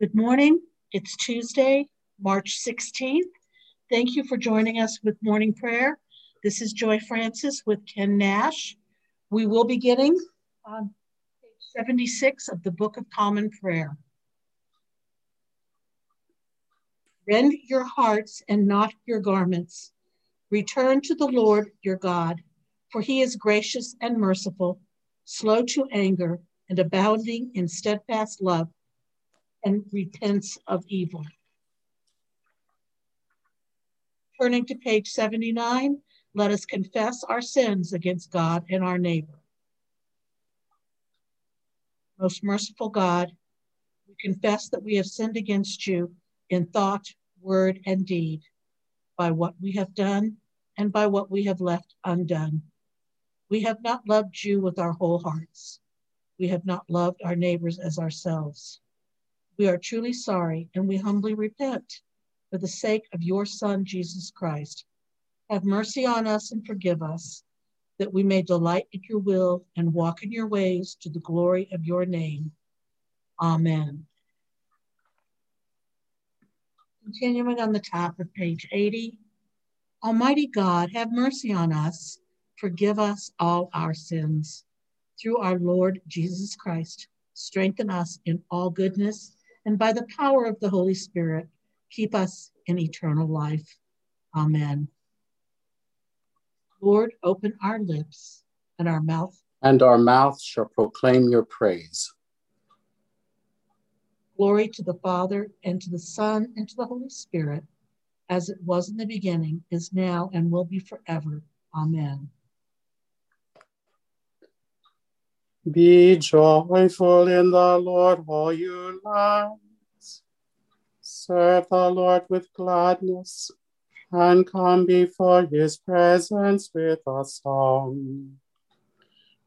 Good morning. It's Tuesday, March 16th. Thank you for joining us with morning prayer. This is Joy Francis with Ken Nash. We will be getting on page 76 of the Book of Common Prayer. Rend your hearts and not your garments. Return to the Lord your God, for he is gracious and merciful, slow to anger, and abounding in steadfast love, and repents of evil. Turning to page 79, let us confess our sins against God and our neighbor. Most merciful God, we confess that we have sinned against you in thought, word, and deed, by what we have done and by what we have left undone. We have not loved you with our whole hearts. We have not loved our neighbors as ourselves. We are truly sorry and we humbly repent for the sake of your Son, Jesus Christ. Have mercy on us and forgive us, that we may delight in your will and walk in your ways to the glory of your name. Amen. Continuing on the top of page 80, Almighty God, have mercy on us, forgive us all our sins. Through our Lord Jesus Christ, strengthen us in all goodness, and by the power of the Holy Spirit, keep us in eternal life. Amen. Lord, open our lips and our mouth. And our mouth shall proclaim your praise. Glory to the Father, and to the Son, and to the Holy Spirit, as it was in the beginning, is now, and will be forever. Amen. Be joyful in the Lord, all you lands. Serve the Lord with gladness, and come before his presence with a song.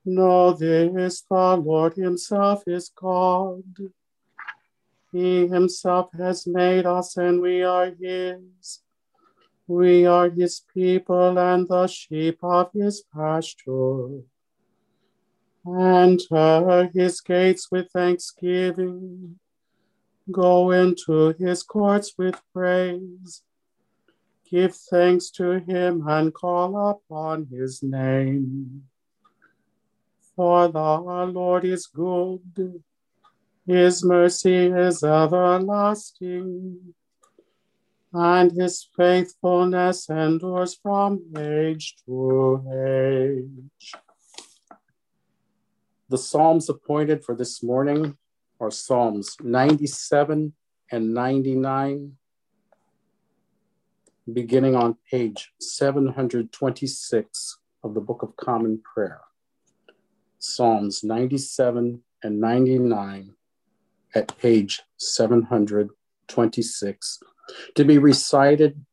Know this the Lord himself is God. He himself has made us, and we are his. We are his people and the sheep of his pasture. Enter his gates with thanksgiving. Go into his courts with praise. Give thanks to him and call upon his name. For the Lord is good his mercy is everlasting, and his faithfulness endures from age to age. The Psalms appointed for this morning are Psalms 97 and 99, beginning on page 726 of the Book of Common Prayer. Psalms 97 and 99 at page 726 to be recited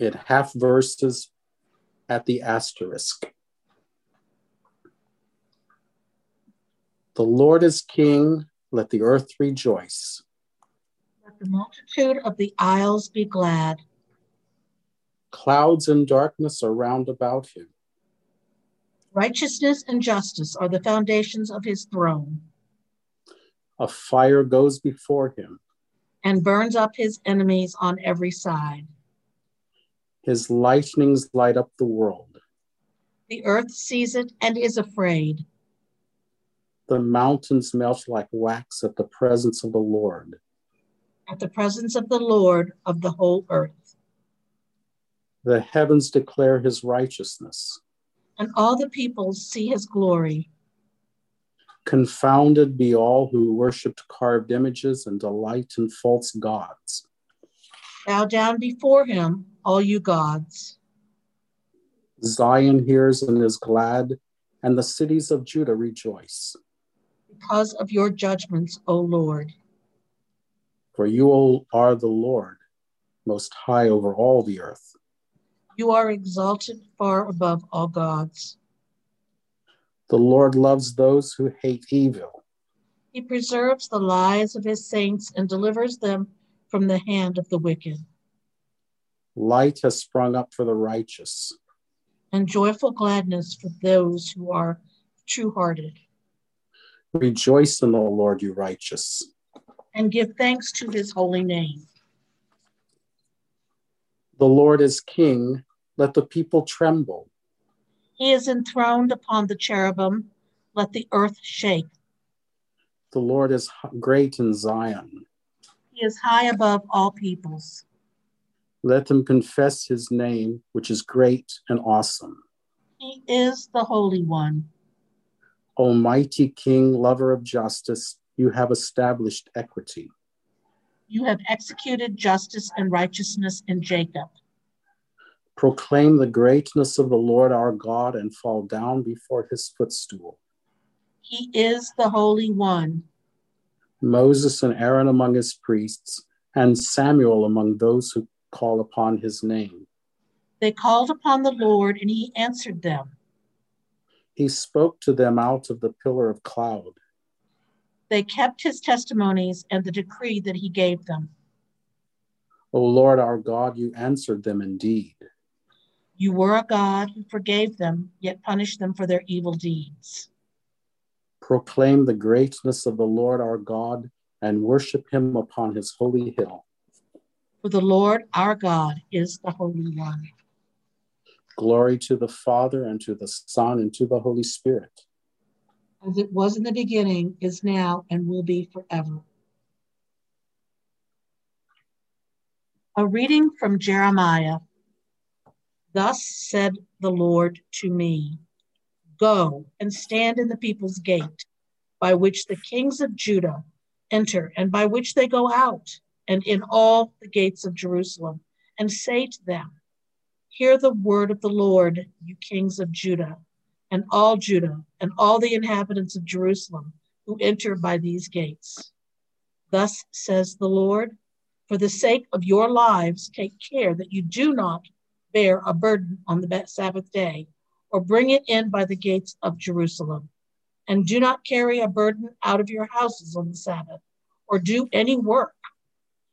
in half verses at the asterisk. The Lord is king, let the earth rejoice. Let the multitude of the isles be glad. Clouds and darkness are round about him. Righteousness and justice are the foundations of his throne. A fire goes before him. And burns up his enemies on every side. His lightnings light up the world. The earth sees it and is afraid. The mountains melt like wax at the presence of the Lord. At the presence of the Lord of the whole earth. The heavens declare his righteousness. And all the peoples see his glory. Confounded be all who worshipped carved images and delight in false gods. Bow down before him, all you gods. Zion hears and is glad, and the cities of Judah rejoice. Because of your judgments, O Lord. For you are the Lord, most high over all the earth. You are exalted far above all gods. The Lord loves those who hate evil. He preserves the lives of his saints and delivers them from the hand of the wicked. Light has sprung up for the righteous. And joyful gladness for those who are true hearted. Rejoice in the Lord, you righteous. and give thanks to his holy name. The Lord is king, let the people tremble. He is enthroned upon the cherubim, let the earth shake. The Lord is great in Zion. He is high above all peoples. Let them confess his name, which is great and awesome. He is the Holy One. Almighty King, lover of justice, you have established equity. You have executed justice and righteousness in Jacob. Proclaim the greatness of the Lord our God and fall down before his footstool. He is the Holy One. Moses and Aaron among his priests, and Samuel among those who call upon his name. They called upon the Lord, and he answered them. He spoke to them out of the pillar of cloud. They kept his testimonies and the decree that he gave them. O Lord our God, you answered them indeed. You were a God who forgave them, yet punished them for their evil deeds. Proclaim the greatness of the Lord our God and worship him upon his holy hill. For the Lord our God is the Holy One. Glory to the Father, and to the Son, and to the Holy Spirit. As it was in the beginning, is now, and will be forever. A reading from Jeremiah. Thus said the Lord to me Go and stand in the people's gate, by which the kings of Judah enter, and by which they go out and in all the gates of Jerusalem, and say to them, Hear the word of the Lord, you kings of Judah, and all Judah, and all the inhabitants of Jerusalem who enter by these gates. Thus says the Lord, for the sake of your lives, take care that you do not bear a burden on the Sabbath day, or bring it in by the gates of Jerusalem. And do not carry a burden out of your houses on the Sabbath, or do any work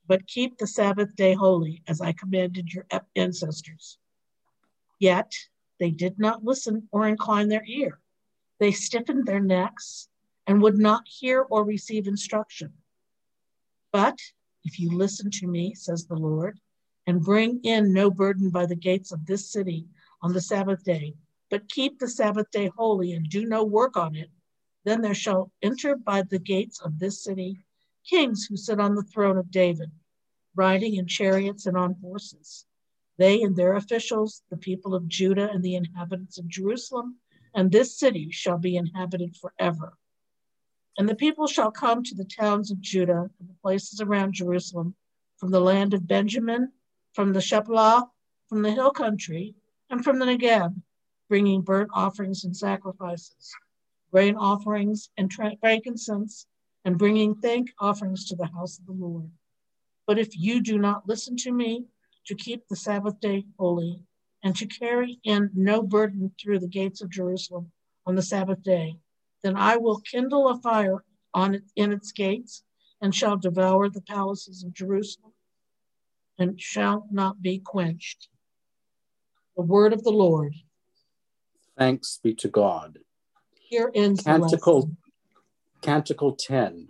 but keep the Sabbath day holy, as I commanded your ancestors. Yet they did not listen or incline their ear. They stiffened their necks and would not hear or receive instruction. But if you listen to me, says the Lord, and bring in no burden by the gates of this city on the Sabbath day, but keep the Sabbath day holy and do no work on it, then there shall enter by the gates of this city kings who sit on the throne of David, riding in chariots and on horses. They and their officials, the people of Judah and the inhabitants of Jerusalem, and this city shall be inhabited forever. And the people shall come to the towns of Judah and the places around Jerusalem, from the land of Benjamin, from the Shephelah, from the hill country, and from the Negeb, bringing burnt offerings and sacrifices, grain offerings and frankincense, and bringing thank offerings to the house of the Lord. But if you do not listen to me to keep the Sabbath day holy and to carry in no burden through the gates of Jerusalem on the Sabbath day, then I will kindle a fire on it, in its gates and shall devour the palaces of Jerusalem and shall not be quenched. The word of the Lord. Thanks be to God. Here ends Canticle Canticle 10.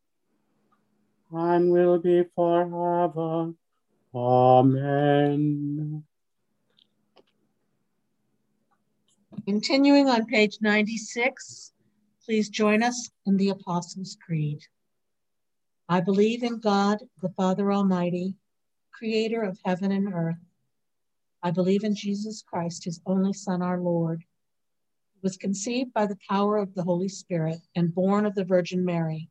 and will be forever. Amen. Continuing on page 96, please join us in the Apostles' Creed. I believe in God, the Father Almighty, creator of heaven and earth. I believe in Jesus Christ, his only Son, our Lord, who was conceived by the power of the Holy Spirit and born of the Virgin Mary.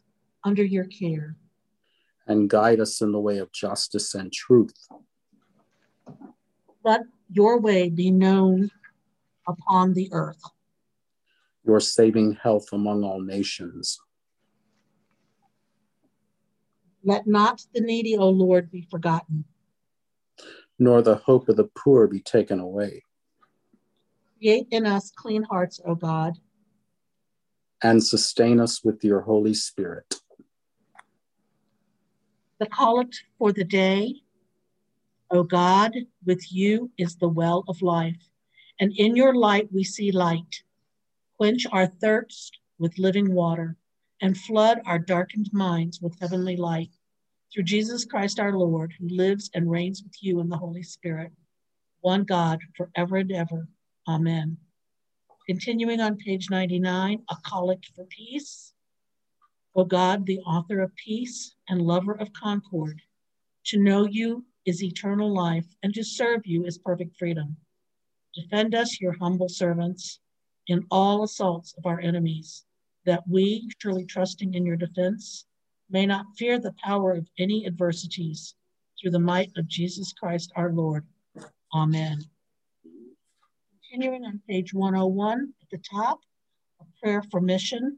under your care. And guide us in the way of justice and truth. Let your way be known upon the earth. Your saving health among all nations. Let not the needy, O Lord, be forgotten. Nor the hope of the poor be taken away. Create in us clean hearts, O God. And sustain us with your Holy Spirit. The collect for the day O God, with you is the well of life, and in your light we see light. Quench our thirst with living water, and flood our darkened minds with heavenly light. Through Jesus Christ our Lord, who lives and reigns with you in the Holy Spirit, one God, forever and ever. Amen. Continuing on page 99, a collect for peace. O God, the author of peace and lover of concord, to know you is eternal life, and to serve you is perfect freedom. Defend us, your humble servants, in all assaults of our enemies, that we, truly trusting in your defense, may not fear the power of any adversities, through the might of Jesus Christ our Lord. Amen. Continuing on page 101 at the top, a prayer for mission.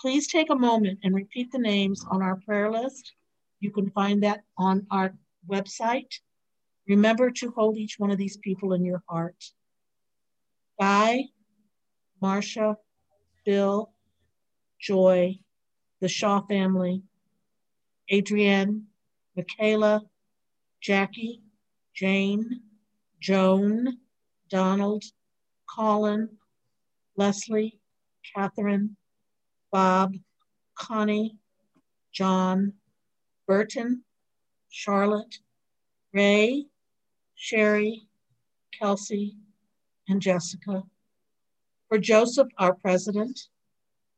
please take a moment and repeat the names on our prayer list. You can find that on our website. Remember to hold each one of these people in your heart. Guy, Marcia, Bill, Joy, the Shaw family, Adrienne, Michaela, Jackie, Jane, Joan, Donald, Colin, Leslie, Catherine, Bob, Connie, John, Burton, Charlotte, Ray, Sherry, Kelsey, and Jessica. For Joseph, our president,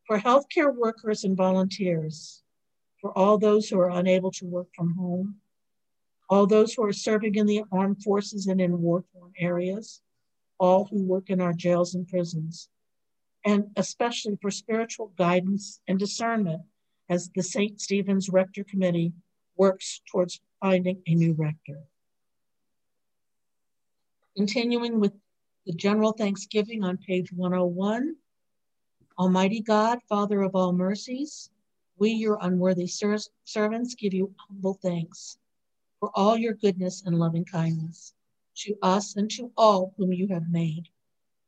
for healthcare workers and volunteers, for all those who are unable to work from home, all those who are serving in the armed forces and in war torn areas, all who work in our jails and prisons, and especially for spiritual guidance and discernment as the St. Stephen's Rector Committee works towards finding a new rector. Continuing with the general thanksgiving on page 101. Almighty God, Father of all mercies, we, your unworthy ser servants, give you humble thanks for all your goodness and loving kindness to us and to all whom you have made.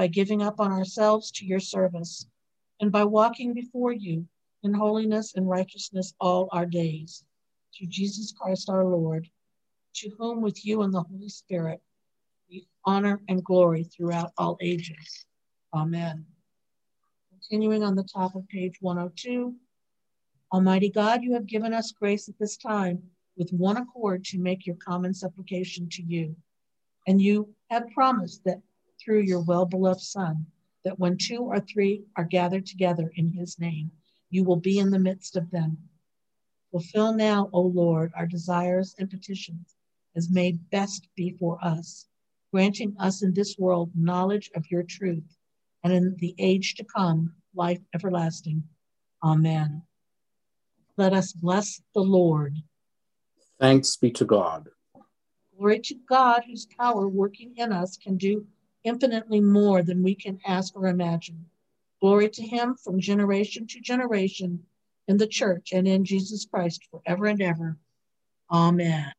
by giving up on ourselves to your service, and by walking before you in holiness and righteousness all our days. Through Jesus Christ our Lord, to whom with you and the Holy Spirit be honor and glory throughout all ages. Amen. Continuing on the top of page 102, Almighty God, you have given us grace at this time with one accord to make your common supplication to you. And you have promised that through your well beloved Son, that when two or three are gathered together in his name, you will be in the midst of them. Fulfill now, O Lord, our desires and petitions as may best be for us, granting us in this world knowledge of your truth, and in the age to come, life everlasting. Amen. Let us bless the Lord. Thanks be to God. Glory to God, whose power working in us can do infinitely more than we can ask or imagine. Glory to him from generation to generation in the church and in Jesus Christ forever and ever. Amen.